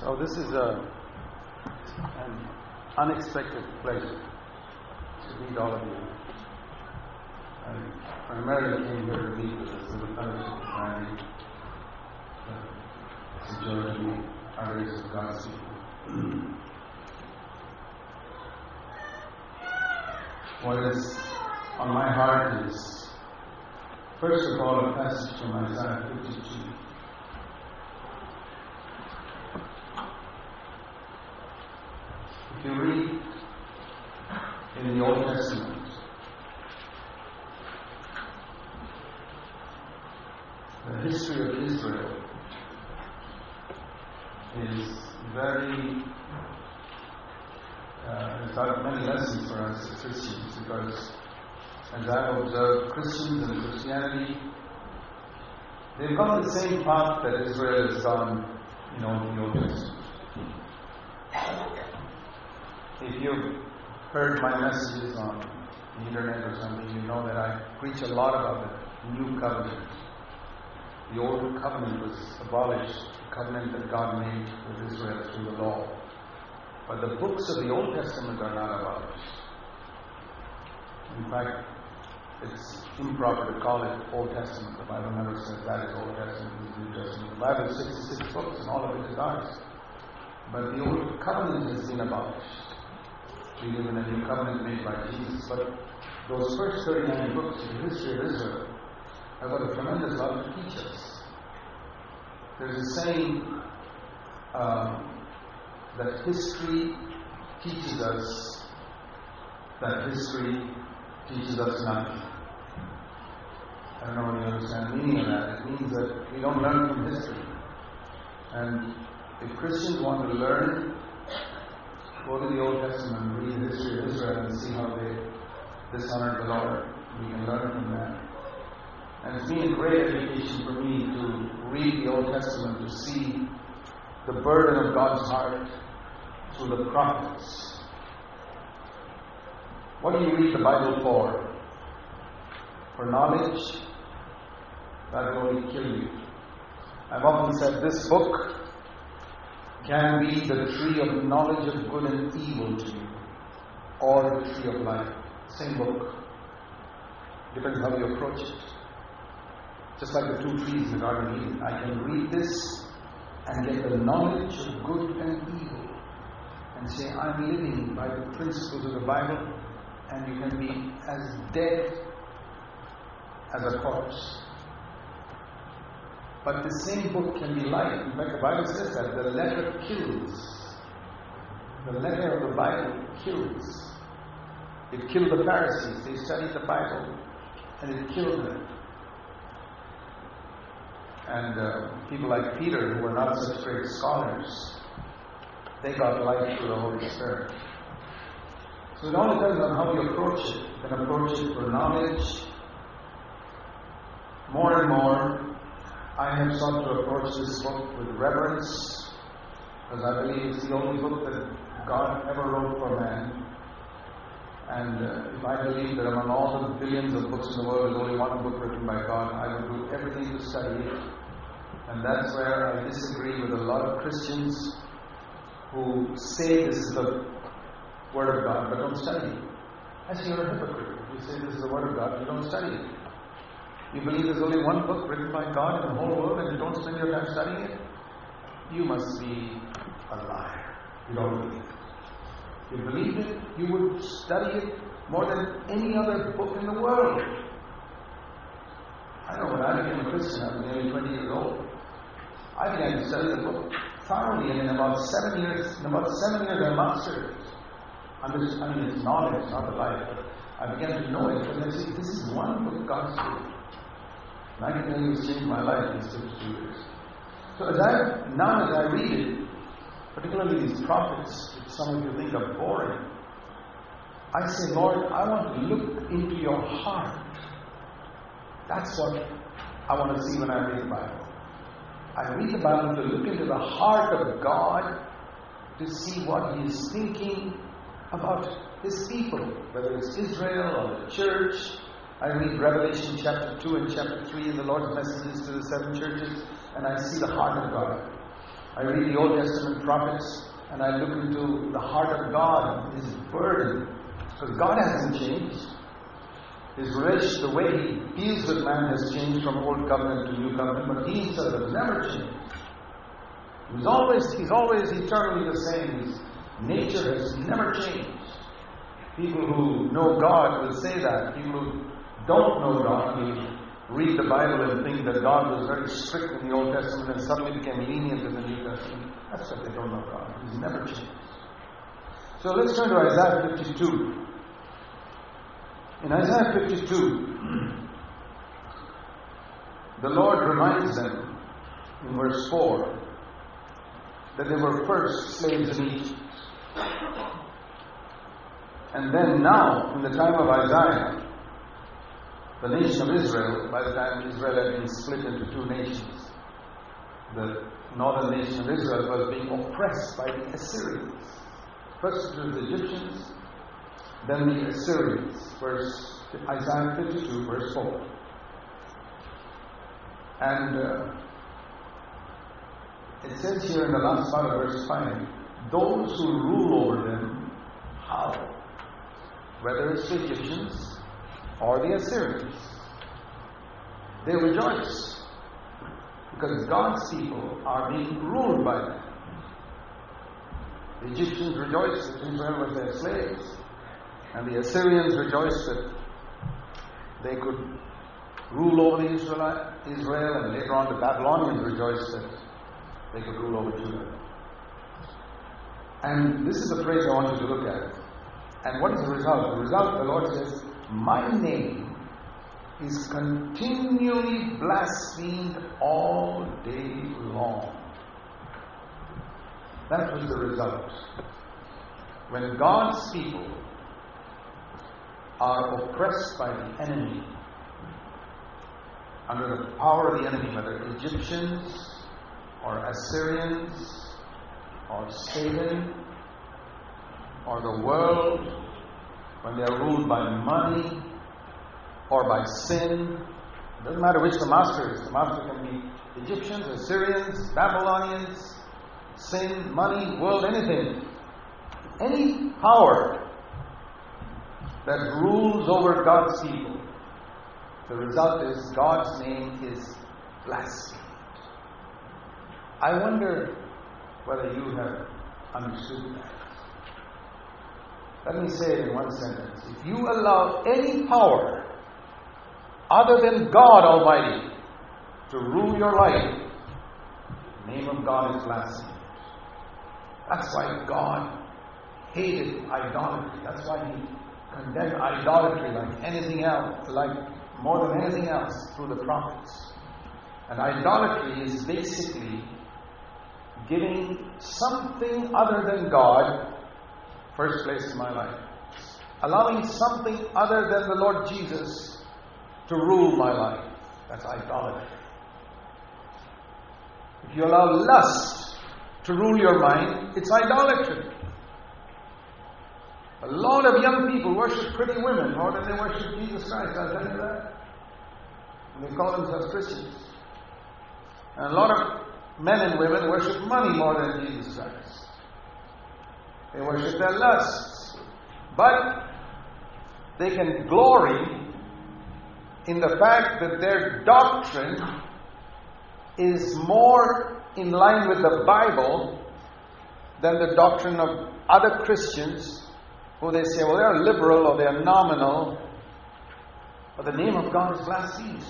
So this is a, an unexpected pleasure to meet all of you. I primarily came here to meet with the Fellowship Society uh, the others of God's people. what is on my heart is, first of all, a passage from Isaiah 52. You read in the Old Testament, the history of Israel is very, uh, got many lessons for us as Christians because as I've observed Christians and Christianity, they've gone the same path that Israel has gone, in the Old Testament. If you've heard my messages on the internet or something, you know that I preach a lot about the new covenant. The old covenant was abolished, the covenant that God made with Israel through the law. But the books of the Old Testament are not abolished. In fact, it's improper to call it Old Testament. The Bible never says that is Old Testament, is New Testament. The Bible is 66 books and all of it is ours. But the Old Covenant has been abolished. Live in a new covenant made by Jesus. But those first 39 books in the history of Israel have got a tremendous lot to teach us. There's a saying um, that history teaches us that history teaches us nothing. I don't know if you understand the meaning of that. It means that we don't learn from history. And if Christians want to learn, go to the Old Testament read the history of Israel and see how they dishonored the Lord. We can learn from that. And it's been a great education for me to read the Old Testament to see the burden of God's heart through the prophets. What do you read the Bible for? For knowledge? That will only kill you. I've often said this book can be the tree of knowledge of good and evil to you, or the tree of life. Same book. Depends how you approach it. Just like the two trees in the Garden of Eden. I can read this and get the knowledge of good and evil and say, I'm living by the principles of the Bible, and you can be as dead as a corpse. But the same book can be fact, the Bible says that the letter kills. The letter of the Bible kills. It killed the Pharisees. They studied the Bible and it killed them. And uh, people like Peter, who were not such great scholars, they got light through the Holy Spirit. So it all depends on how you approach it. You can approach it for knowledge. More and more, I have sought to approach this book with reverence, because I believe it's the only book that God ever wrote for man. And uh, if I believe that among all the billions of books in the world, there's only one book written by God, I will do everything to study it. And that's where I disagree with a lot of Christians who say this is the Word of God, but don't study it. I say you're a hypocrite. You say this is the Word of God, you don't study it. You believe there's only one book written by God in the whole world and you don't spend your time studying it? You must be a liar. You don't believe it. If you believed it, you would study it more than any other book in the world. I know when I became a Christian, I was nearly 20 years old. I began to study the book thoroughly, and in about seven years, in about seven years, I mastered it. I mean, it's knowledge, not the life. I began to know it, and I said, this is one book God's word. I can tell changed my life in these 52 years. So as I now as I read it, particularly these prophets, which some of you think are boring, I say, Lord, I want to look into your heart. That's what I want to see when I read the Bible. I read the Bible to look into the heart of God to see what He is thinking about His people, whether it's Israel or the church. I read Revelation chapter 2 and chapter 3 in the Lord's messages to the seven churches, and I see the heart of God. I read the Old Testament prophets and I look into the heart of God, His burden, because God hasn't changed. His relation, the way He deals with man has changed from Old Covenant to New Covenant, but He Himself has never changed. He's always, He's always eternally the same. His nature has never changed. People who know God will say that. People who don't know God will read the Bible and think that God was very strict in the Old Testament and suddenly became lenient in the New Testament. That's what they don't know God. He's never changed. So let's turn to Isaiah 52. In Isaiah 52, the Lord reminds them in verse 4 that they were first slaves in Egypt. And then now, in the time of Isaiah, the nation of Israel, by the time Israel had been split into two nations, the northern nation of Israel was being oppressed by the Assyrians. First it was the Egyptians, then the Assyrians. Verse Isaiah 52, verse 4. And uh, it says here in the last part of verse 5 those who rule over them, how? Whether it's the Egyptians or the Assyrians, they rejoice because God's people are being ruled by them. The Egyptians rejoiced that Israel was their slaves, and the Assyrians rejoiced that they could rule over the Israel, Israel and later on the Babylonians rejoiced that they could rule over Judah. And this is the phrase I want you to look at. And what is the result? The result, the Lord says, My name is continually blasphemed all day long. That was the result. When God's people are oppressed by the enemy, under the power of the enemy, whether Egyptians or Assyrians or Satan or the world, when they are ruled by money or by sin, it doesn't matter which the master is. The master can be Egyptians, Assyrians, Babylonians, sin, money, world, anything. Any power that rules over God's people, the result is God's name is blasphemed. I wonder whether you have understood that. Let me say it in one sentence. If you allow any power other than God Almighty to rule your life, the name of God is blasphemed. That's why God hated idolatry. That's why He condemned idolatry like anything else, like more than anything else through the prophets. And idolatry is basically giving something other than God first place in my life. Allowing something other than the Lord Jesus to rule my life. That's idolatry. If you allow lust to rule your mind, it's idolatry. A lot of young people worship pretty women more than they worship Jesus Christ. I'll tell you that. And they call themselves Christians. And a lot of men and women worship money more than Jesus Christ. They worship their lusts. But they can glory in the fact that their doctrine is more in line with the Bible than the doctrine of other Christians who they say, well, they're liberal or they're nominal, but the name of God is blasphemed.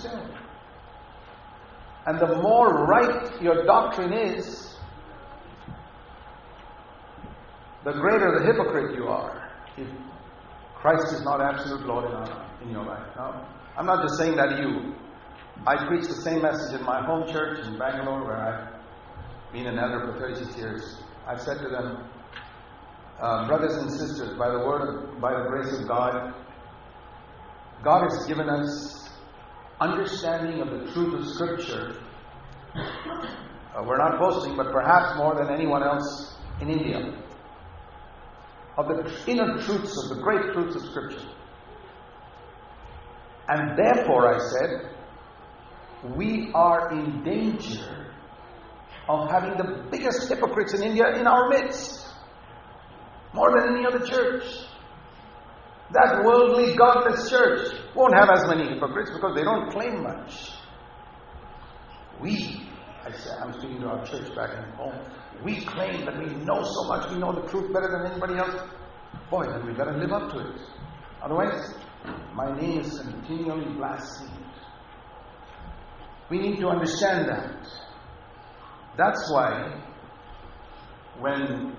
And the more right your doctrine is, the greater the hypocrite you are if Christ is not absolute Lord in, in your life. Now, I'm not just saying that to you. I preach the same message in my home church in Bangalore, where I've been an elder for 36 years. I've said to them, uh, brothers and sisters, by the word, of, by the grace of God, God has given us understanding of the truth of Scripture. Uh, we're not boasting, but perhaps more than anyone else in India, of the inner truths of the great truths of Scripture. And therefore, I said, we are in danger of having the biggest hypocrites in India in our midst. More than any other church. That worldly, godless church won't have as many hypocrites because they don't claim much. We, I said, I'm speaking to our church back in home, we claim that we know so much, we know the truth better than anybody else. Boy, then we better live up to it. Otherwise, my name is continually blasphemed. We need to understand that. That's why when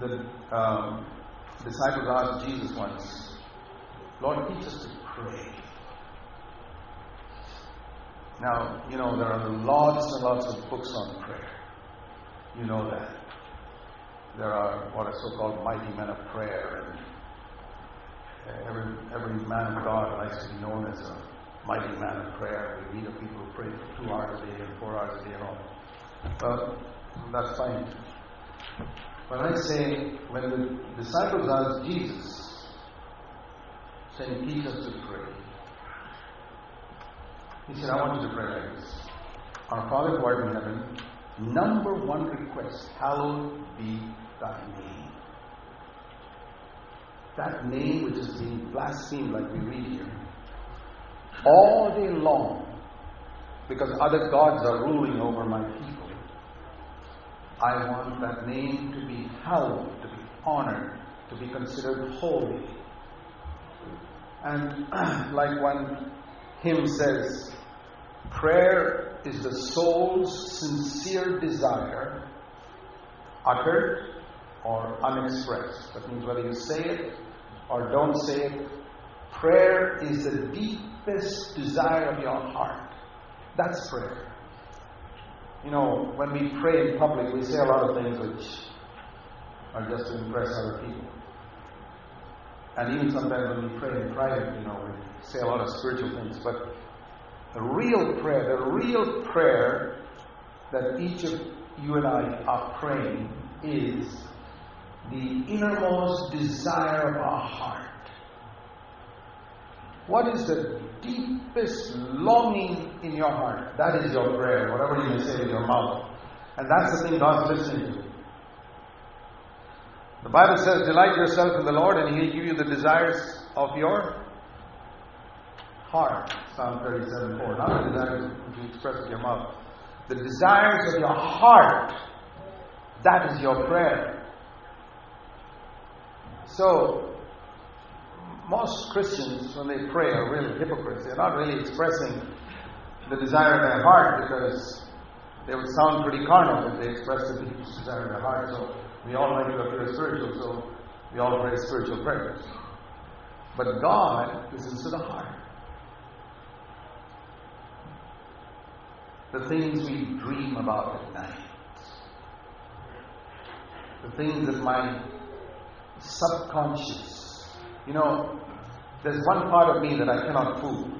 the um, disciples asked Jesus once, Lord, teach us to pray. Now, you know, there are lots and lots of books on prayer. You know that. There are what are so called mighty men of prayer, and every, every man of God likes to be known as a mighty man of prayer. We of people who pray for two hours a day and four hours a day and all. Well, that's fine. But I say, when the disciples asked Jesus, saying, Teach us to pray, he said, I want you to pray like this. Our Father who art in heaven, number one request, hallowed be thy name. That name which is being blasphemed, like we read here, all day long, because other gods are ruling over my people. I want that name to be hallowed, to be honored, to be considered holy. And like one hymn says, prayer is the soul's sincere desire, uttered or unexpressed. That means whether you say it or don't say it, prayer is the deepest desire of your heart. That's prayer. You know, when we pray in public, we say a lot of things which are just to impress other people. And even sometimes when we pray in private, you know, we say a lot of spiritual things. But the real prayer, the real prayer that each of you and I are praying is the innermost desire of our heart. What is the deepest longing in your heart? That is your prayer, whatever you may say with your mouth. And that's the thing God's listening to. The Bible says, Delight yourself in the Lord, and He'll give you the desires of your heart. Psalm 37 4. Not the desires you express with your mouth. The desires of your heart. That is your prayer. So, most Christians, when they pray, are really hypocrites. They're not really expressing the desire of their heart because they would sound pretty carnal if they expressed the deepest desire of their heart. So we all like to appear spiritual, so we all pray spiritual prayers. But God listens to the heart. The things we dream about at night. The things that my subconscious you know, there's one part of me that I cannot fool.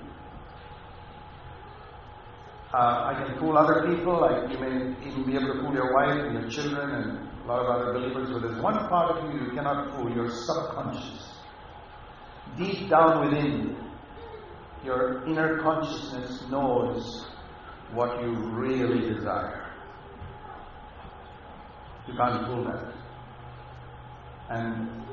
Uh, I can fool other people, like you may even be able to fool your wife and your children and a lot of other believers, but there's one part of you you cannot fool, your subconscious. Deep down within, your inner consciousness knows what you really desire. You can't fool that. And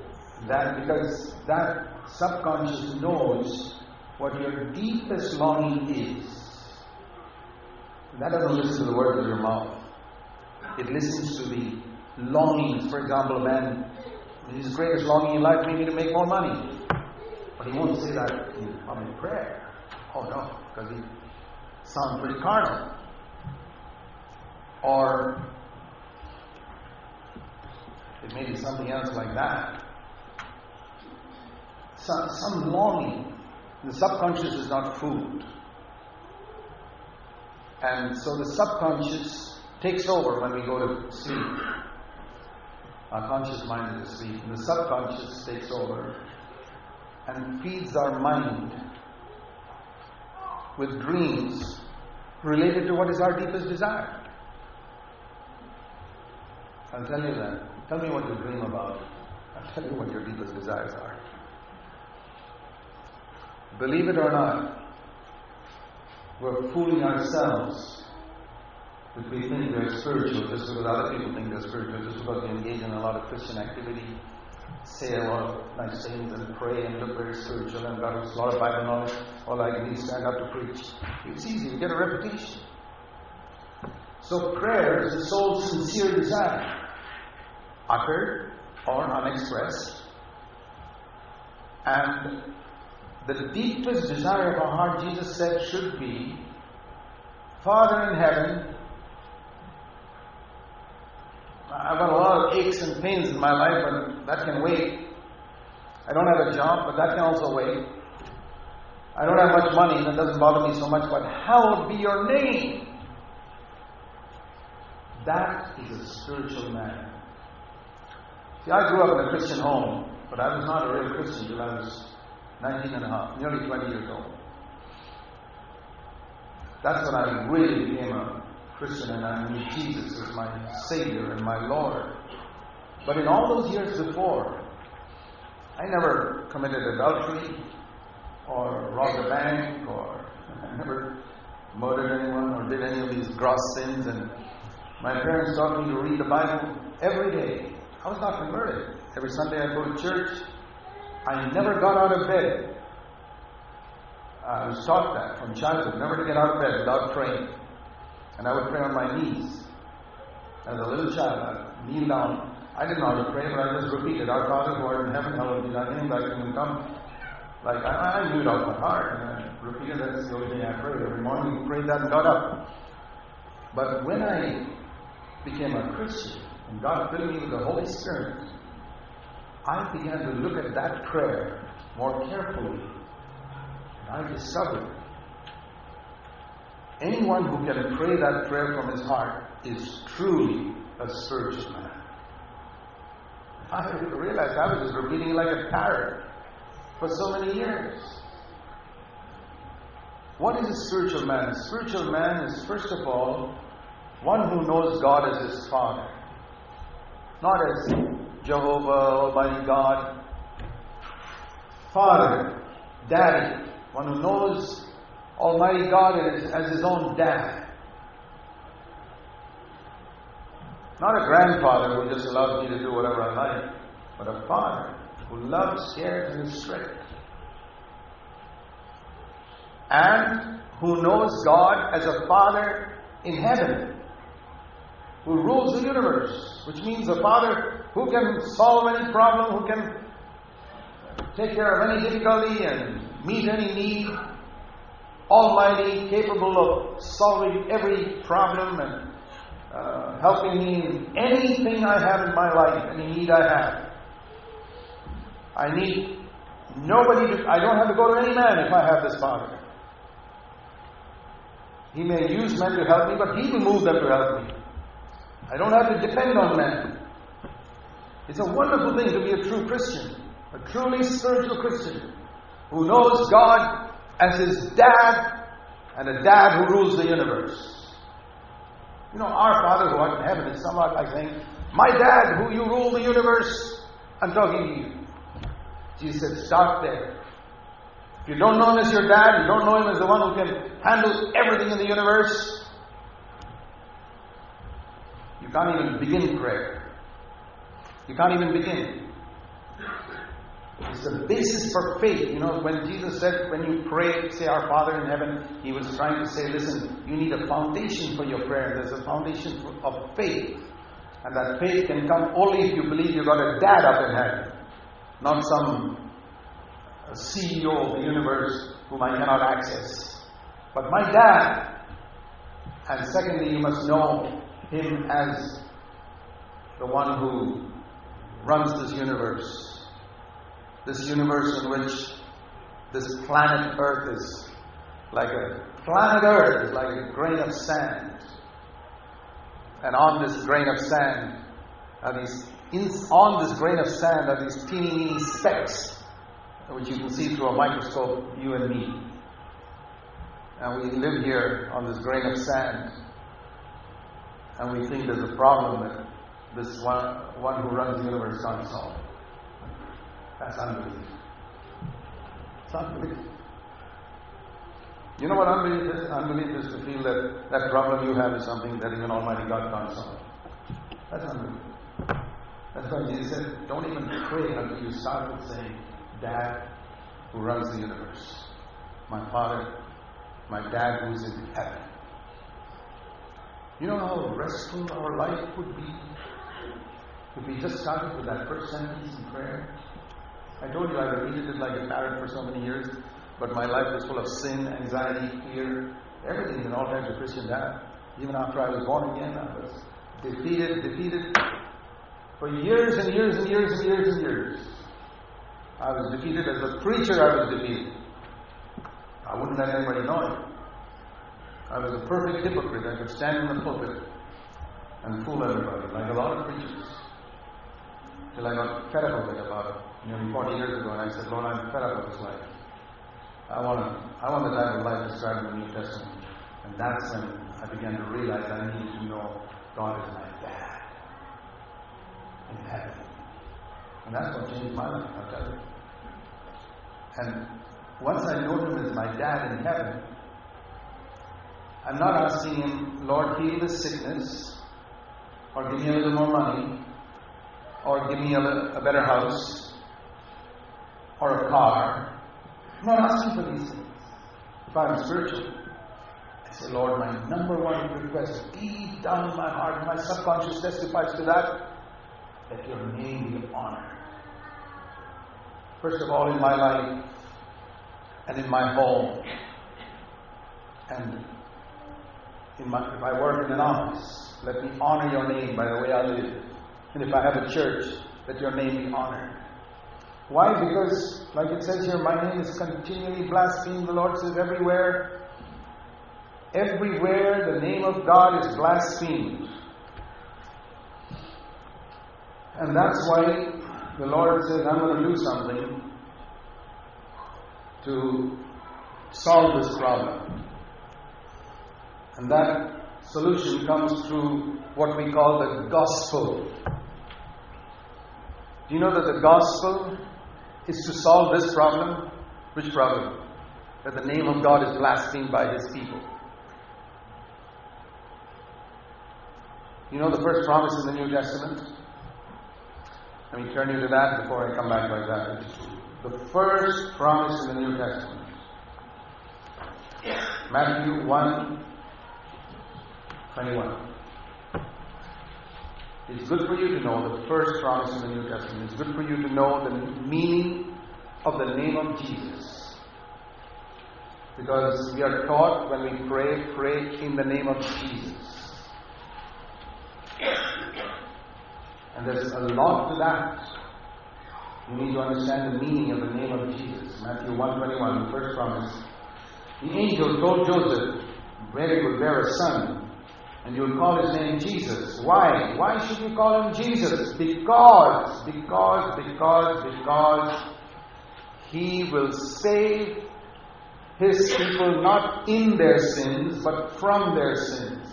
that because that subconscious knows what your deepest longing is. That doesn't listen to the words of your mouth. It listens to the longings. For example, a man, his greatest longing in life may be to make more money. But he won't say that in public prayer. Oh no, because he sounds pretty carnal. Or it may be something else like that some, some longing. The subconscious is not food. And so the subconscious takes over when we go to sleep. Our conscious mind is asleep. And the subconscious takes over and feeds our mind with dreams related to what is our deepest desire. I'll tell you that. Tell me what you dream about. I'll tell you what your deepest desires are. Believe it or not, we're fooling ourselves If we think we're spiritual just because other people think they're spiritual, just because we engage in a lot of Christian activity, say a lot of nice things and pray and look very spiritual and got a lot of Bible knowledge, can do is stand up to preach. It's easy, you get a reputation. So prayer is the soul's sincere desire, uttered or unexpressed. And the deepest desire of our heart, Jesus said, should be Father in heaven, I've got a lot of aches and pains in my life, but that can wait. I don't have a job, but that can also wait. I don't have much money, and that doesn't bother me so much, but hallowed be your name. That is a spiritual man. See, I grew up in a Christian home, but I was not a real Christian until I was 19 and a half, nearly 20 years old. That's when I really became a Christian and I knew Jesus as my Savior and my Lord. But in all those years before, I never committed adultery or robbed a bank or I never murdered anyone or did any of these gross sins. And my parents taught me to read the Bible every day. I was not converted. Every Sunday I go to church. I never got out of bed. I was taught that from childhood, never to get out of bed without praying. And I would pray on my knees. As a little child, I'd kneel down. I didn't know how to pray, but I just repeated, Our Father who art in heaven, hallowed be thy name, thy kingdom come. Like, I, I knew it off my heart, and I repeated that's the only thing I prayed. Every morning, prayed that and got up. But when I became a Christian, and God filled me with the Holy Spirit, I began to look at that prayer more carefully. And I discovered anyone who can pray that prayer from his heart is truly a spiritual man. I realized I was just repeating like a parrot for so many years. What is a spiritual man? A spiritual man is, first of all, one who knows God as his Father. Not as Jehovah, Almighty God. Father, Daddy, one who knows Almighty God as his own dad. Not a grandfather who just allows me to do whatever I like, but a father who loves, cares, and is. And who knows God as a father in heaven, who rules the universe, which means a father who can solve any problem, who can take care of any difficulty and meet any need, almighty, capable of solving every problem and uh, helping me in anything I have in my life, any need I have. I need nobody to, I don't have to go to any man if I have this Father. He may use men to help me, but He will move them to help me. I don't have to depend on men. It's a wonderful thing to be a true Christian, a truly spiritual Christian, who knows God as his dad and a dad who rules the universe. You know, our Father who art in heaven is somewhat like saying, My dad, who you rule the universe, I'm talking to you. Jesus said, Start there. If you don't know him as your dad, you don't know him as the one who can handle everything in the universe, you can't even begin prayer. You can't even begin. It's the basis for faith. You know, when Jesus said, when you pray, say, Our Father in heaven, he was trying to say, listen, you need a foundation for your prayer. There's a foundation of faith. And that faith can come only if you believe you've got a dad up in heaven, not some CEO of the universe whom I cannot access. But my dad. And secondly, you must know him as the one who runs this universe this universe in which this planet Earth is like a planet Earth is like a grain of sand. And on this grain of sand are these in, on this grain of sand are these teeny teeny specks which you can see through a microscope, you and me. And we live here on this grain of sand. And we think there's a problem that this one, one who runs the universe can't solve. That's unbelief. It's unbelief. You know what unbelief is? Unbelief is to feel that that problem you have is something that even Almighty God can't solve. That's unbelief. That's why Jesus said, don't even pray until you start with saying, Dad, who runs the universe, my Father, my Dad who's in heaven. You know how restful our life would be if we just started with that first sentence in prayer? I told you I repeated it like a parrot for so many years. But my life was full of sin, anxiety, fear, everything that all kinds of Christians have. Even after I was born again, I was defeated, defeated. For years and years and years and years and years. I was defeated as a preacher, I was defeated. I wouldn't let anybody know it. I was a perfect hypocrite. I could stand in the pulpit and fool everybody, like a lot of preachers. Till I got fed up it about nearly 40 years ago, and I said, Lord, I'm fed up with this life. I want to, I want the type of life described in the New Testament. And that's when I began to realize I need to know God is my dad in heaven. And that's what changed my life, I'll tell you. And once I know Him as my dad in heaven, I'm not asking Him, Lord, heal this sickness, or give me a little more money, or give me a, a better house, or a car, I'm not asking for these things. If I'm spiritual, I say, Lord, my number one request, deep down in my heart, my subconscious testifies to that, that your name be honored. First of all, in my life, and in my home, and in my, if I work in an office, let me honor your name by the way I live. And if I have a church, let your name be honored. Why? Because, like it says here, my name is continually blasphemed. The Lord says everywhere, everywhere the name of God is blasphemed. And that's why the Lord says, I'm going to do something to solve this problem. And that solution comes through what we call the gospel. Do you know that the gospel is to solve this problem. Which problem? That the name of God is blasphemed by his people. You know the first promise in the New Testament? Let me turn you to that before I come back to Isaiah 52. The first promise in the New Testament. Matthew 1 21. It's good for you to know the first promise in the New Testament. It's good for you to know the meaning of the name of Jesus. Because we are taught when we pray, pray in the name of Jesus. And there's a lot to that. You need to understand the meaning of the name of Jesus. Matthew 121, the first promise. The angel told Joseph, Mary will bear a son, and you will call his name Jesus. Why? Why should you call him Jesus? Because, because, because, because he will save his people not in their sins, but from their sins.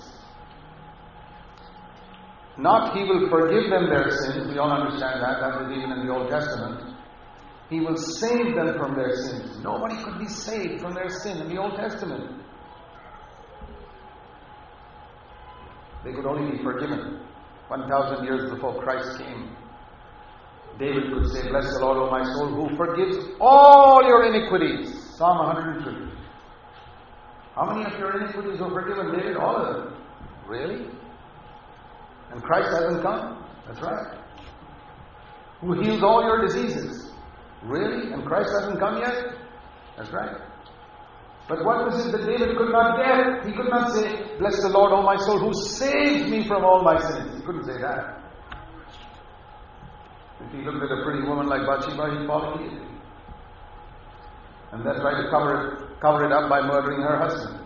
Not he will forgive them their sins. We all understand that. That was even in the Old Testament. He will save them from their sins. Nobody could be saved from their sin in the Old Testament. They could only be forgiven. 1,000 years before Christ came, David could say, Bless the Lord, O my soul, who forgives all your iniquities. Psalm 103. How many of your iniquities were forgiven, David? All of them. Really? And Christ hasn't come? That's right. Who heals all your diseases? Really? And Christ hasn't come yet? That's right. But what was it that David could not get? He could not say, Bless the Lord, O my soul, who saved me from all my sins. He couldn't say that. If he looked at a pretty woman like Bathsheba, he'd fall immediately. And then try to cover it, cover it up by murdering her husband.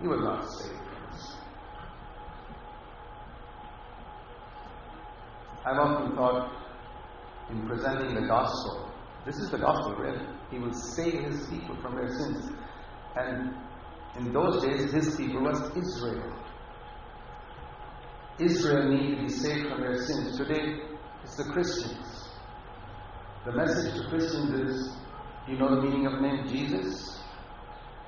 He was not saved. I've often thought in presenting the gospel, this is the gospel, really. He will save his people from their sins. And in those days, his people was Israel. Israel needed to be saved from their sins. Today, it's the Christians. The message to Christians is you know the meaning of the name Jesus?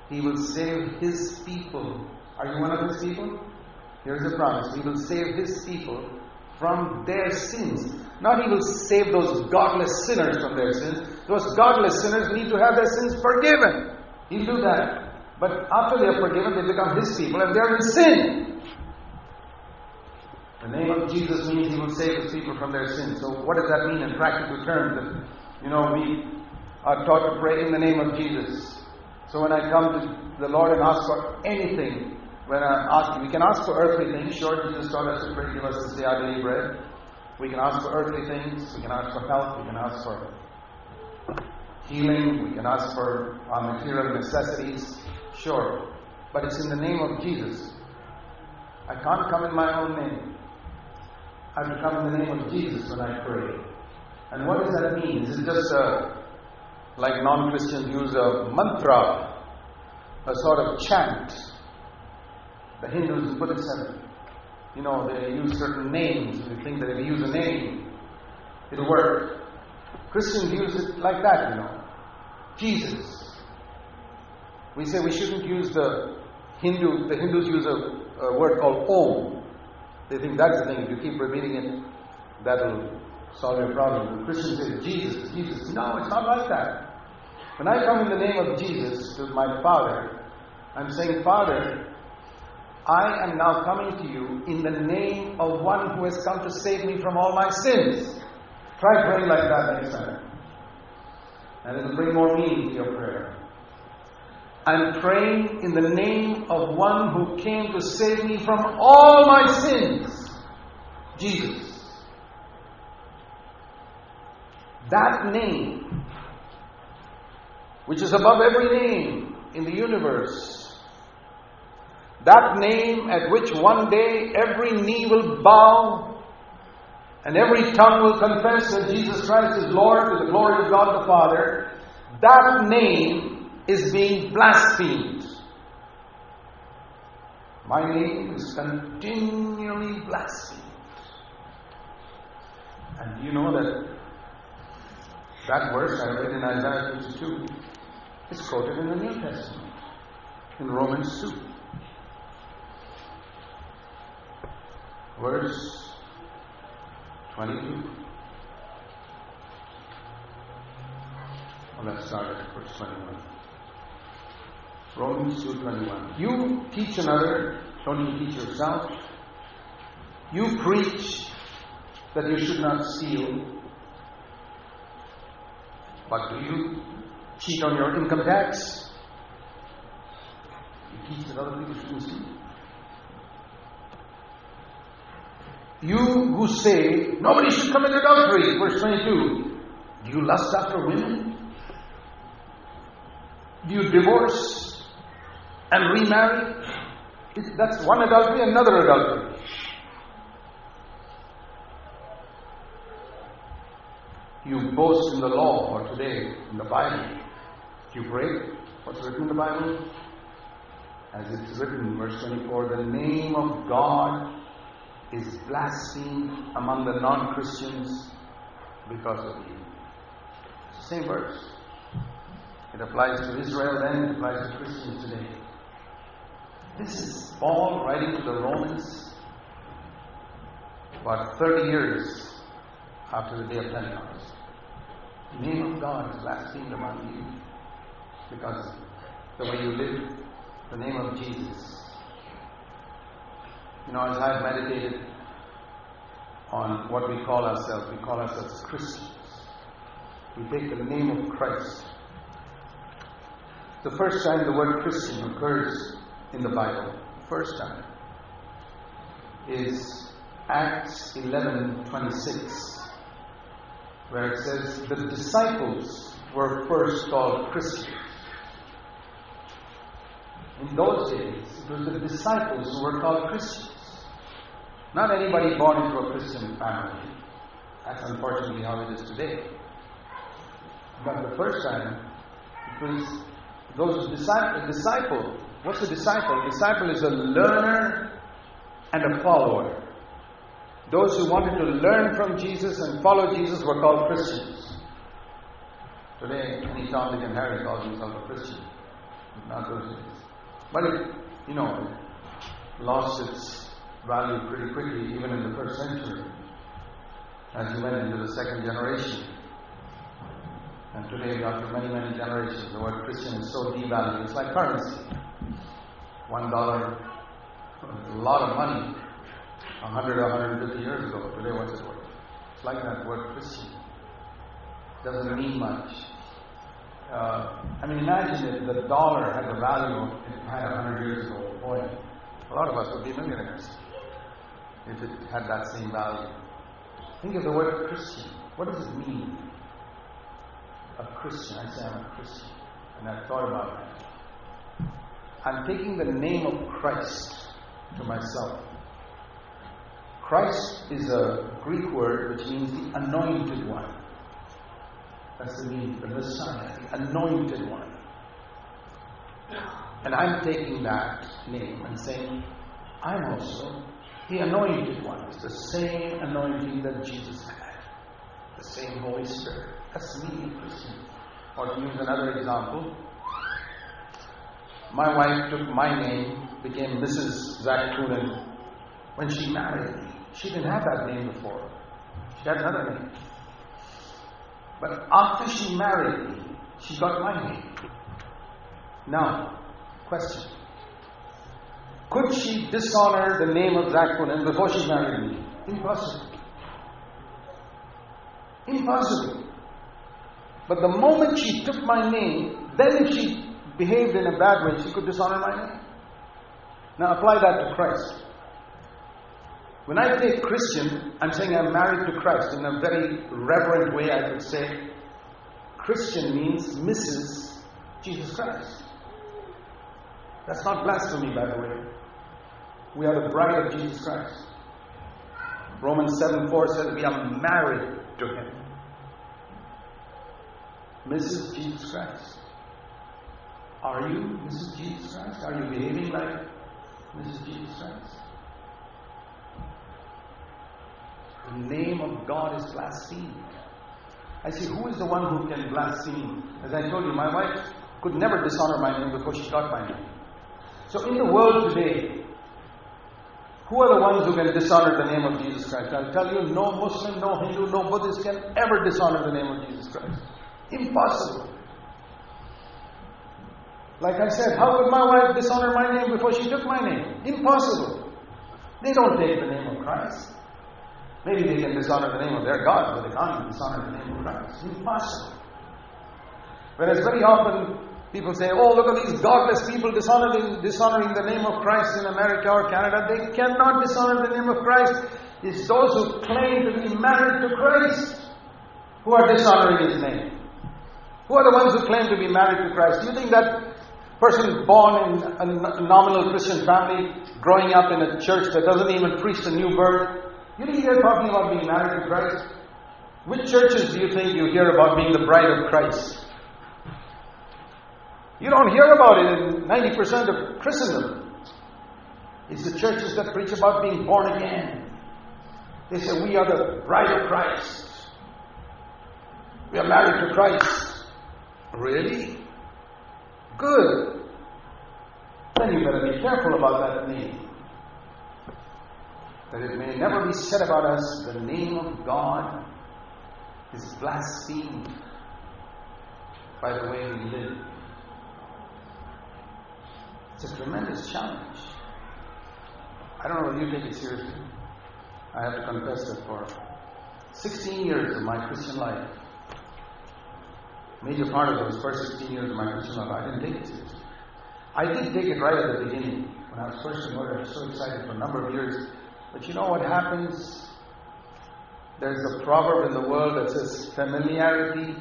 He will save His people. Are you one of His people? Here's a promise. He will save His people from their sins. Not He will save those godless sinners from their sins. Those godless sinners need to have their sins forgiven. He'll do that. But after they are forgiven, they become His people and they are in sin. The name of Jesus means He will save His people from their sins. So, what does that mean in practical terms? That, you know, we are taught to pray in the name of Jesus. So, when I come to the Lord and ask for anything, when I ask, we can ask for earthly things. Sure, Jesus taught us to pray, give us this day our daily bread. We can ask for earthly things. We can ask for health. We can ask for healing. We can ask for our material necessities. Sure. But it's in the name of Jesus. I can't come in my own name. I have to come in the name of Jesus when I pray. And what does that mean? Is it just a, like non Christians use a mantra, a sort of chant? The Hindus put it seven. You know, they use certain names. They think that if you use a name, it'll work. Christians use it like that, you know. Jesus. We say we shouldn't use the Hindu, the Hindus use a, a word called Om. They think that's the thing. If you keep repeating it, that'll solve your problem. Christians say Jesus, Jesus. No, it's not like that. When I come in the name of Jesus to my Father, I'm saying, Father, I am now coming to you in the name of one who has come to save me from all my sins. Try praying like that next time. And it'll bring more meaning to your prayer. I'm praying in the name of one who came to save me from all my sins Jesus. That name, which is above every name in the universe, that name at which one day every knee will bow and every tongue will confess that Jesus Christ is Lord to the glory of God the Father, that name is being blasphemed. My name is continually blasphemed. And you know that that verse I read in Isaiah 52 is quoted in the New Testament, in Romans 2. Verse 22. Well, let's start at verse 21. Romans 2.21. You teach another, don't you teach yourself? You preach that you should not steal, but do you cheat on your income tax? You teach that other people shouldn't steal. You who say nobody should commit adultery, verse 22, do you lust after women? Do you divorce and remarry, that's one adultery, another adultery. You boast in the law or today in the Bible. Do you break what's written in the Bible? As it's written verse 24, the name of God is blasphemed among the non Christians because of you. It's the same verse. It applies to Israel then, it applies to Christians today. This is Paul writing to the Romans about 30 years after the day of Pentecost. The name of God is blasphemed among you because the way you live, the name of Jesus. You know, as I've meditated on what we call ourselves, we call ourselves Christians. We take the name of Christ. The first time the word Christian occurs in the Bible, first time, is Acts 11:26, where it says the disciples were first called Christians. In those days, it was the disciples who were called Christians. Not anybody born into a Christian family. That's unfortunately how it is today. But the first time, it was those disciples, disciple What's a disciple? A disciple is a learner and a follower. Those who wanted to learn from Jesus and follow Jesus were called Christians. Today, any Dick, and Harry calls himself a Christian. not those days. But it, you know, lost its value pretty quickly, even in the first century, as you went into the second generation. And today, after many, many generations, the word Christian is so devalued. It's like currency. One dollar, a lot of money, 100 or 150 years ago. Today, what's it worth? It's like that word Christian. Doesn't mean much. Uh, I mean, imagine if the dollar had the value it had 100 years ago. Boy, a lot of us would be millionaires if it had that same value. Think of the word Christian. What does it mean? A Christian. I say I'm a Christian. And I thought about that. I'm taking the name of Christ to myself. Christ is a Greek word which means the anointed one. That's the meaning, the Messiah, the anointed one. And I'm taking that name and saying, I'm also the anointed one. It's the same anointing that Jesus had, the same Holy Spirit. That's me, Christian. Or to use another example, my wife took my name, became Mrs. Zac Poonen when she married me. She didn't have that name before. She had another name. But after she married me, she got my name. Now, question. Could she dishonor the name of Poonen before she married me? Impossible. Impossible. But the moment she took my name, then if she behaved in a bad way, she could dishonor my name. Now apply that to Christ. When I say Christian, I'm saying I'm married to Christ. In a very reverent way, I could say Christian means Mrs. Jesus Christ. That's not blasphemy, by the way. We are the bride of Jesus Christ. Romans 7 4 says we are married to Him. Mrs. Jesus Christ. Are you Mrs. Jesus Christ? Are you behaving like Mrs. Jesus Christ? The name of God is blasphemed. I say, who is the one who can blaspheme? As I told you, my wife could never dishonor my name before she got my name. So in the world today, who are the ones who can dishonor the name of Jesus Christ? I'll tell you, no Muslim, no Hindu, no Buddhist can ever dishonor the name of Jesus Christ. Impossible. Like I said, how could my wife dishonor my name before she took my name? Impossible. They don't take the name of Christ. Maybe they can dishonor the name of their God, but they can't dishonor the name of Christ. Impossible. Whereas very often people say, oh, look at these godless people dishonoring, dishonoring the name of Christ in America or Canada. They cannot dishonor the name of Christ. It's those who claim to be married to Christ who are dishonoring his name. Who are the ones who claim to be married to Christ? Do you think that person born in a nominal Christian family, growing up in a church that doesn't even preach the new birth, you think they're talking about being married to Christ? Which churches do you think you hear about being the bride of Christ? You don't hear about it in 90% of Christendom. It's the churches that preach about being born again. They say, We are the bride of Christ. We are married to Christ. Really? Good. Then you better be careful about that name that it may never be said about us, the name of God is blasphemed by the way we live. It's a tremendous challenge. I don't know if you take it seriously. I have to confess that for 16 years of my Christian life, major part of those first 16 years of my Christian life, I didn't take it seriously. I did take it right at the beginning. When I was first converted, I was so excited for a number of years but you know what happens? There's a proverb in the world that says familiarity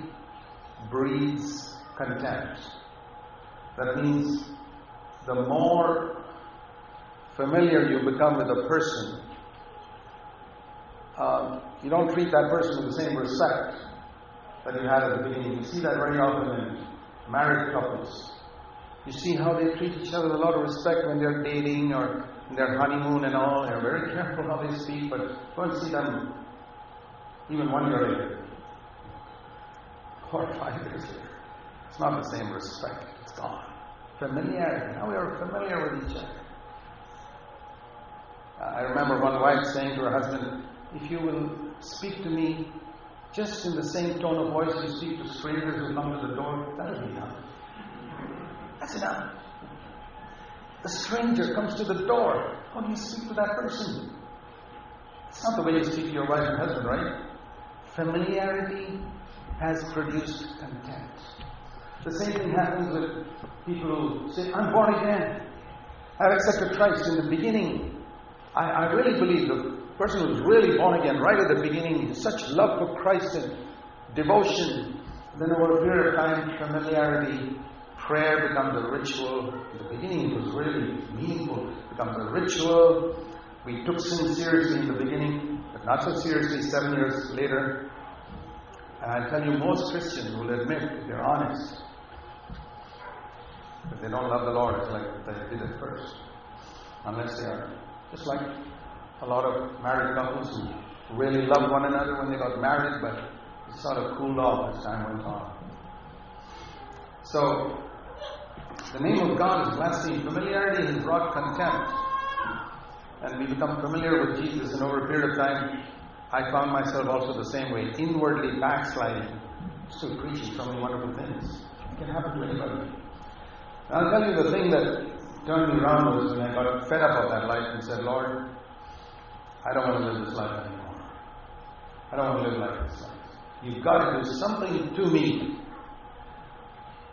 breeds contempt. That means the more familiar you become with a person, um, you don't treat that person with the same respect that you had at the beginning. You see that very often in married couples. You see how they treat each other with a lot of respect when they're dating or in their honeymoon and all. They're very careful how they speak, but and see them even one year later or five years later. It's not the same respect, it's gone. Familiarity. Now we are familiar with each other. I remember one wife saying to her husband, If you will speak to me just in the same tone of voice you speak to strangers who come to the door, that'll be enough. That's enough. A stranger comes to the door. How do you speak to that person? It's not the way you speak to your wife and husband, right? Familiarity has produced contempt. The same thing happens with people who say, I'm born again. I've accepted Christ in the beginning. I, I really believe the person who's really born again right at the beginning, such love for Christ and devotion. Then over a period of time, familiarity, prayer becomes a ritual. In the beginning, it was really meaningful. It becomes a ritual. We took sin seriously in the beginning, but not so seriously seven years later. And I tell you, most Christians will admit, if they're honest, that they don't love the Lord as like they did at first. Unless they are just like a lot of married couples who really loved one another when they got married, but it sort of cooled off as time went on. So, the name of God is blasphemed. Familiarity has brought contempt. And we become familiar with Jesus, and over a period of time, I found myself also the same way, inwardly backsliding, still preaching so many wonderful things. It can happen to anybody. I'll tell you the thing that turned me around was when I got fed up of that life and said, Lord, I don't want to live this life anymore. I don't want to live like this life. You've got to do something to me.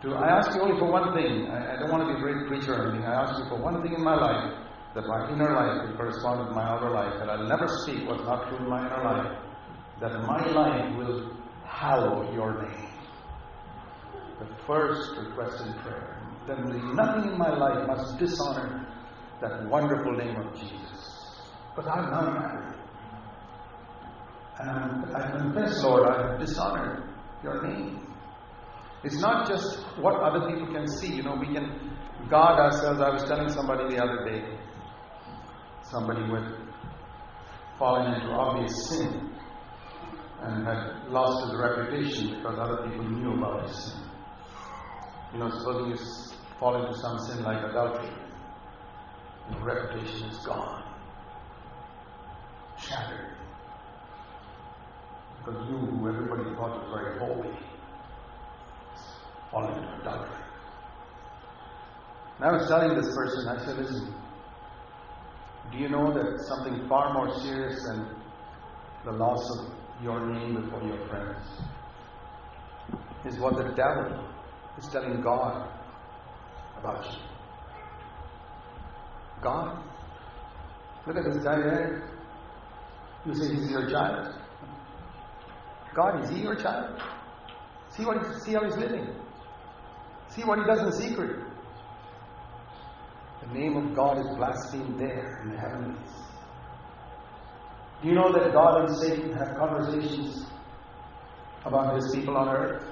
To, I ask you only for one thing. I, I don't want to be a great preacher or anything. I ask you for one thing in my life that my inner life will correspond with my outer life, that I'll never speak what's not true in my inner life, that my life will hallow your name. The first request in prayer. Then nothing in my life must dishonor that wonderful name of Jesus. But I'm not married. And I confess, Lord, I have dishonored your name. It's not just what other people can see. You know, we can guard ourselves. I was telling somebody the other day, somebody who had fallen into obvious sin and had lost his reputation because other people knew about his sin. You know, supposing you fall into some sin like adultery, your reputation is gone shattered. Because you, who everybody thought was very holy, fall into adultery. And I was telling this person, I said, listen, do you know that something far more serious than the loss of your name before your friends is what the devil is telling God God, look at this guy there. You say he's your child. God, is he your child? See what see how he's living. See what he does in secret. The name of God is blasphemed there in the heavens. Do you know that God and Satan have conversations about his people on earth?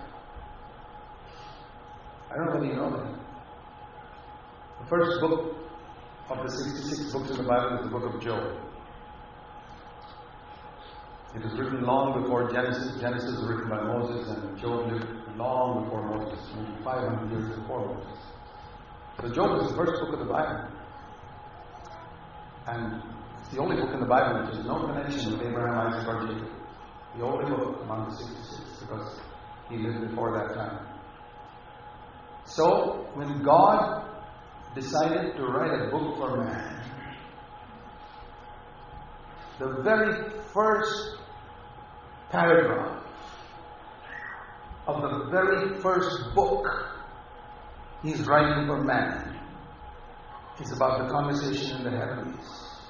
I don't know whether you know that. The first book of the 66 books in the Bible is the book of Job. It was written long before Genesis. Genesis was written by Moses, and Job lived long before Moses, maybe 500 years before Moses. So Job is the first book of the Bible. And it's the only book in the Bible which has no connection with Abraham, Isaac, or Jacob. The only book among the 66, because he lived before that time. So, when God decided to write a book for man, the very first paragraph of the very first book he's writing for man is about the conversation in the heavens.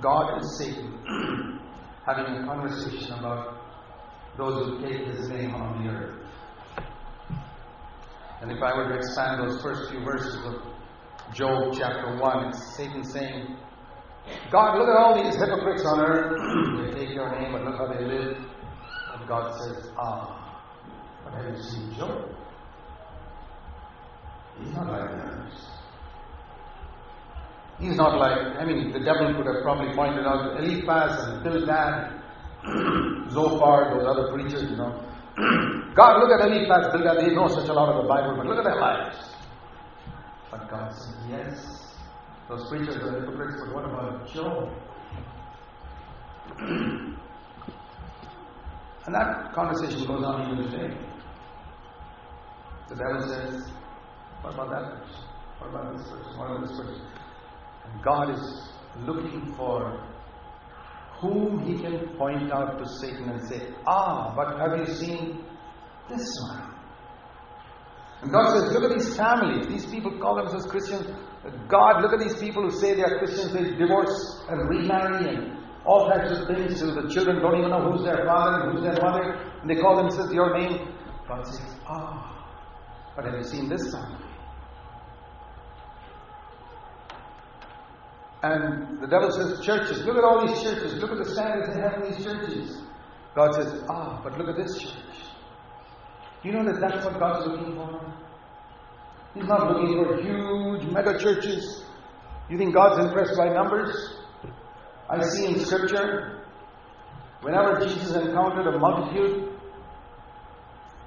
God and Satan having a conversation about those who take his name on the earth. And if I were to expand those first few verses of Job chapter 1, it's Satan saying, God, look at all these hypocrites on earth. they take your name, but look how they live. And God says, Ah, but have you seen Job? He's not like the others. He's not like, I mean, the devil could have probably pointed out Eliphaz and Bildad, Zophar, those other preachers, you know. God, look at Eliphaz, Bildad, they know such a lot of the Bible, but look at their lives. God said, Yes. Those preachers are hypocrites, but what about Job? and that conversation goes on even today. The devil says, What about that person? What about this person? What about this person? And God is looking for whom he can point out to Satan and say, Ah, but have you seen this one? And God says, Look at these families. These people call themselves Christians. God, look at these people who say they are Christians. They divorce and remarry and all types of things. So the children don't even know who's their father and who's their mother. And they call themselves your name. God says, Ah, but have you seen this family? And the devil says, churches, look at all these churches, look at the standards they have in these churches. God says, ah, but look at this church. Do you know that that's what God's looking for? He's not looking for huge mega churches. You think God's impressed by numbers? I see in Scripture, whenever Jesus encountered a multitude,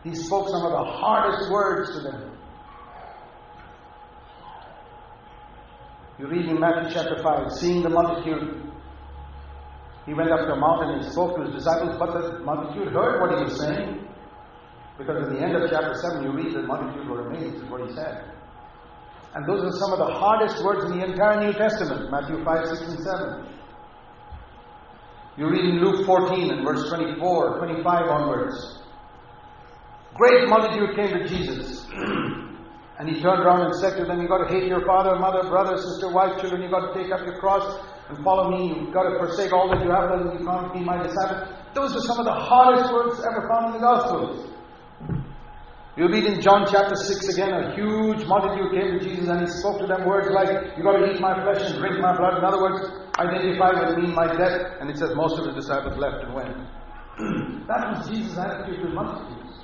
he spoke some of the hardest words to them. You read in Matthew chapter 5, seeing the multitude, he went up to mountain and spoke to his disciples, but the multitude heard what he was saying. Because in the end of chapter 7, you read the multitude were amazed at what he said. And those are some of the hardest words in the entire New Testament Matthew 5, 6, and 7. You read in Luke 14 and verse 24, 25 onwards. Great multitude came to Jesus. And he turned around and said to them, You've got to hate your father, mother, brother, sister, wife, children. You've got to take up your cross and follow me. You've got to forsake all that you have done. You can't be my disciple. Those are some of the hardest words ever found in the Gospels. You read in John chapter 6 again, a huge multitude came to Jesus and he spoke to them words like, You've got to eat my flesh and drink my blood. In other words, identify with me my death. And it says most of the disciples left and went. that was Jesus' attitude to multitudes.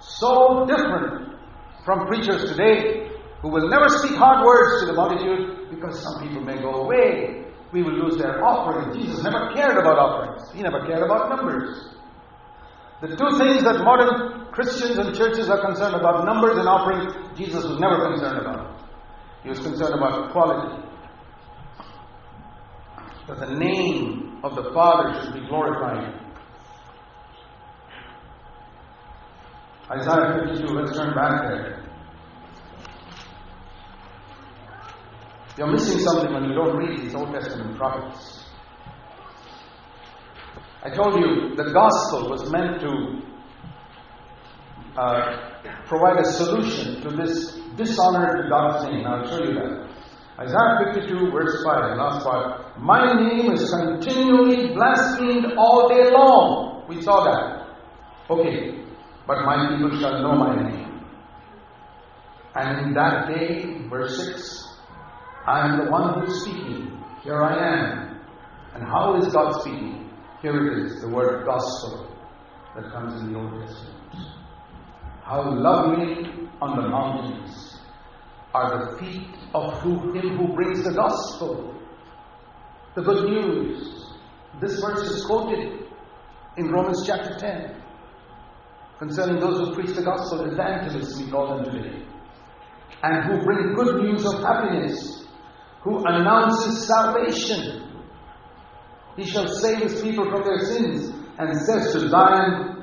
So different from preachers today who will never speak hard words to the multitude because some people may go away. We will lose their offering. Jesus never cared about offerings, he never cared about numbers. The two things that modern Christians and churches are concerned about numbers and offerings Jesus was never concerned about. He was concerned about quality. That the name of the Father should be glorified. Isaiah 52, let's turn back there. You're missing something when you don't read these Old Testament prophets. I told you the gospel was meant to uh, provide a solution to this dishonor to God's name. I'll show you that. Isaiah 52, verse 5, last part. My name is continually blasphemed all day long. We saw that. Okay, but my people shall know my name. And in that day, verse 6, I am the one who is speaking. Here I am. And how is God speaking? Here it is, the word gospel that comes in the Old Testament. How lovely on the mountains are the feet of who, him who brings the gospel, the good news. This verse is quoted in Romans chapter 10 concerning those who preach the gospel, evangelists we call them today, and who bring good news of happiness who announces salvation. He shall save his people from their sins and says to Zion,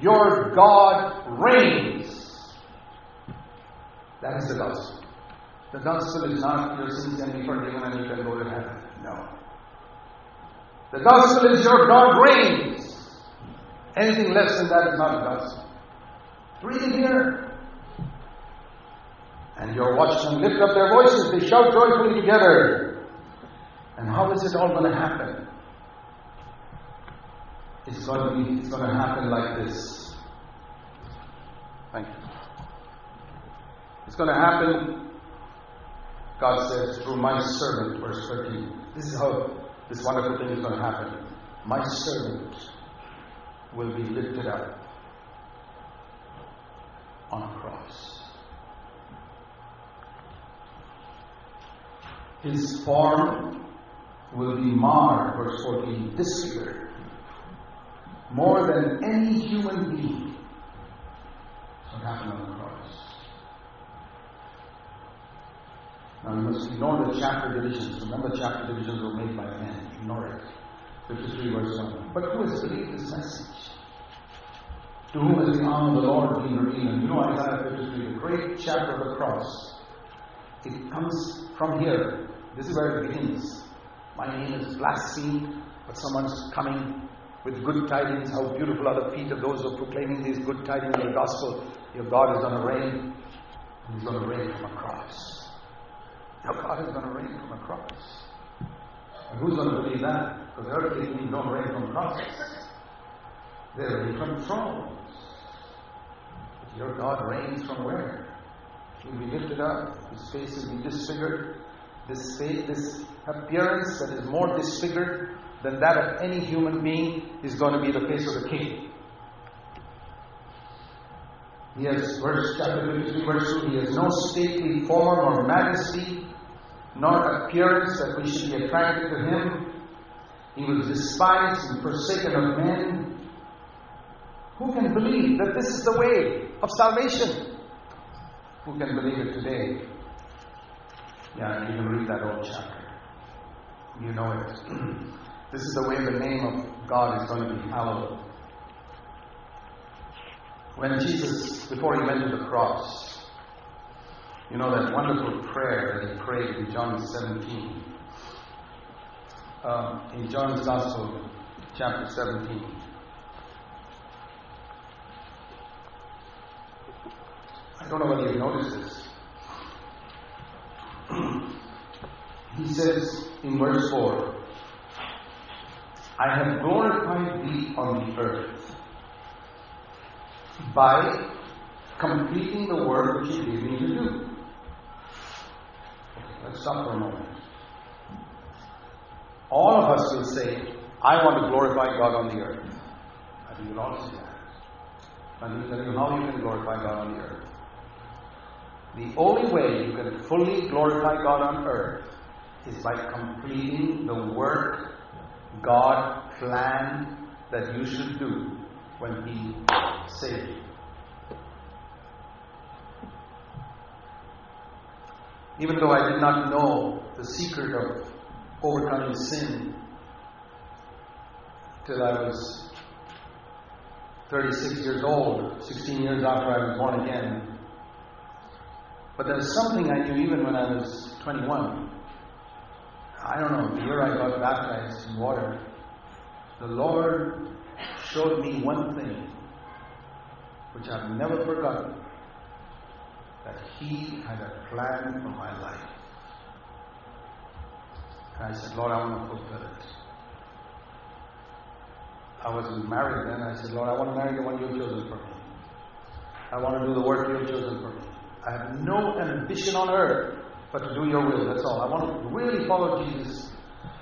Your God reigns. That is the gospel. The gospel is not your sins can be forgiven and you can go to heaven. No. The gospel is your God reigns. Anything less than that is not gospel. Read it here. And your watchmen lift up their voices, they shout joyfully together. And how is it all going to happen? It's going to be, it's going to happen like this. Thank you. It's going to happen, God says, through my servant, verse 13. This is how this wonderful thing is going to happen. My servant will be lifted up on a cross. His form will be marred, verse 14, disfigured, more than any human being. That's what happened on the cross. Now you must ignore the chapter divisions. Remember, chapter divisions were made by men. Ignore it. 53 verse 1. But who has believed this message? To whom has the arm of the Lord been revealed? You know Isaiah 53, the great chapter of the cross. It comes from here. This is where it begins. My name is blasphemed, but someone's coming with good tidings. How beautiful are the feet of those who are proclaiming these good tidings of the gospel. Your God is going to reign. He's going to reign from a cross. Your God is going to reign from a cross. And who's going to believe that? Because earthly things don't reign from crosses. They reign from thrones. But your God reigns from where? He'll be lifted up. His face will be disfigured. This, face, this appearance that is more disfigured than that of any human being is going to be the face of the king. He has, verse chapter 53, verse 2, he has no stately form or majesty, nor appearance that we should be attracted to him. He was despised and forsaken of men. Who can believe that this is the way of salvation? Who can believe it today? Yeah, you can read that whole chapter. You know it. this is the way the name of God is going to be hallowed. When Jesus, before he went to the cross, you know that wonderful prayer that he prayed in John 17. Um, in John's Gospel, chapter 17. I don't know whether you've noticed this. he says in verse 4 I have glorified thee on the earth by completing the work which you gave me to do. Let's stop for a moment. All of us will say, I want to glorify God on the earth. I think you'll all say that. He'll tell you how you can glorify God on the earth. The only way you can fully glorify God on earth is by completing the work God planned that you should do when He saved you. Even though I did not know the secret of overcoming sin till I was 36 years old, 16 years after I was born again, but there's something I knew even when I was 21. I don't know, the year I got baptized in water, the Lord showed me one thing which I've never forgotten that He had a plan for my life. And I said, Lord, I want to fulfill it. I wasn't married then. I said, Lord, I want to marry the one you've chosen for me. I want to do the work you've chosen for me. I have no ambition on earth but to do your will. That's all. I want to really follow Jesus.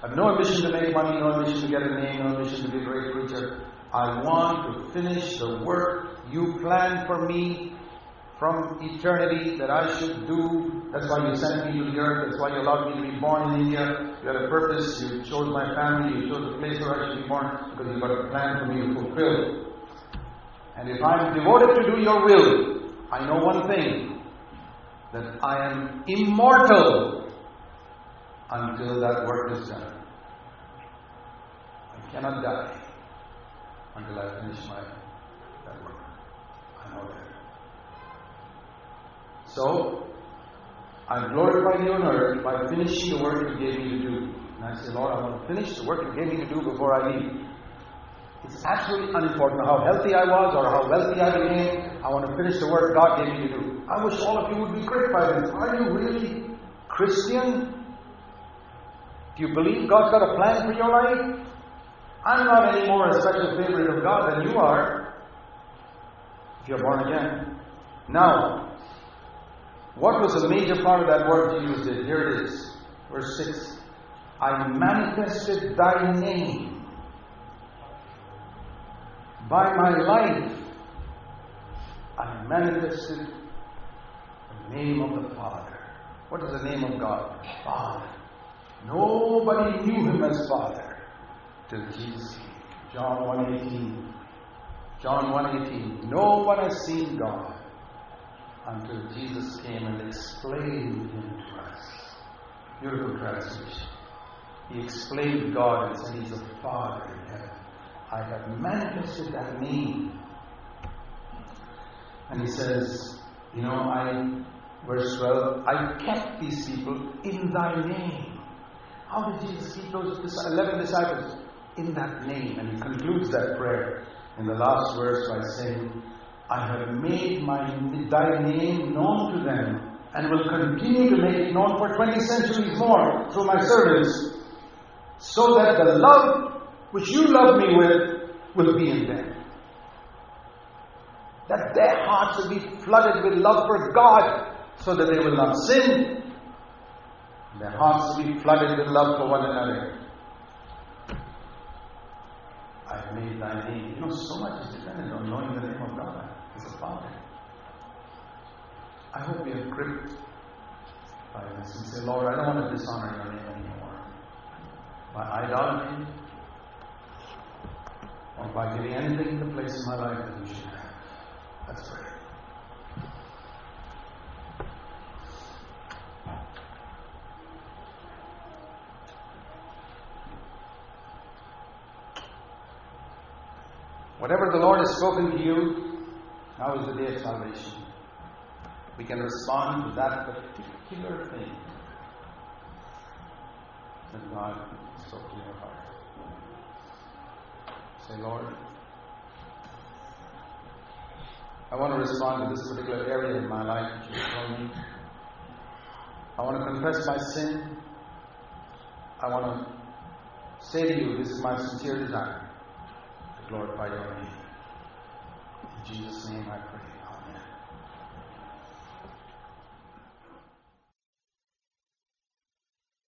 I have no ambition to make money, no ambition to get a name, no ambition to be a great preacher. I want to finish the work you planned for me from eternity that I should do. That's why you sent me to the earth. That's why you allowed me to be born in India. You had a purpose. You chose my family. You chose the place where I should be born because you've got a plan for me to fulfill. And if I'm devoted to do your will, I know one thing that I am immortal until that work is done. I cannot die until I finish my that work. I know that. So I glorify you on earth by finishing the work you gave me to do. And I say, Lord, I want to finish the work you gave me to do before I leave. It's absolutely unimportant how healthy I was or how wealthy I became. I want to finish the work God gave me to do. I wish all of you would be great by this. Are you really Christian? Do you believe God's got a plan for your life? I'm not any more a special favorite of God than you are if you're born again. Now, what was a major part of that work Jesus did? Here it is. Verse 6. I manifested thy name by my life. I manifested the name of the Father. What is the name of God? Father. Nobody knew him as Father till Jesus came. John 1.18. John 1.18. No one has seen God until Jesus came and explained him to us. Beautiful translation. He explained God and said He's a Father in heaven. I have manifested that name. And he says, You know, I, verse 12, I kept these people in thy name. How did Jesus keep those 11 disciples? In that name. And he concludes that prayer in the last verse by saying, I have made my, thy name known to them and will continue to make it known for 20 centuries more through my servants, so that the love which you love me with will be in them. That their hearts will be flooded with love for God, so that they will not sin. Their hearts will be flooded with love for one another. I've made thy name. You know, so much is dependent on knowing the name of God as a Father. I hope we are gripped by this and say, Lord, I don't want to dishonor your name anymore. By idolatry, or by giving anything in the place in my life that you should have. Let's pray. Whatever the Lord has spoken to you, now is the day of salvation we can respond to that particular thing that God spoke to your heart. Say, Lord, I want to respond to this particular area in my life that you told me. I want to confess my sin. I want to say to you, this is my sincere desire glorify your name. In Jesus' name I pray.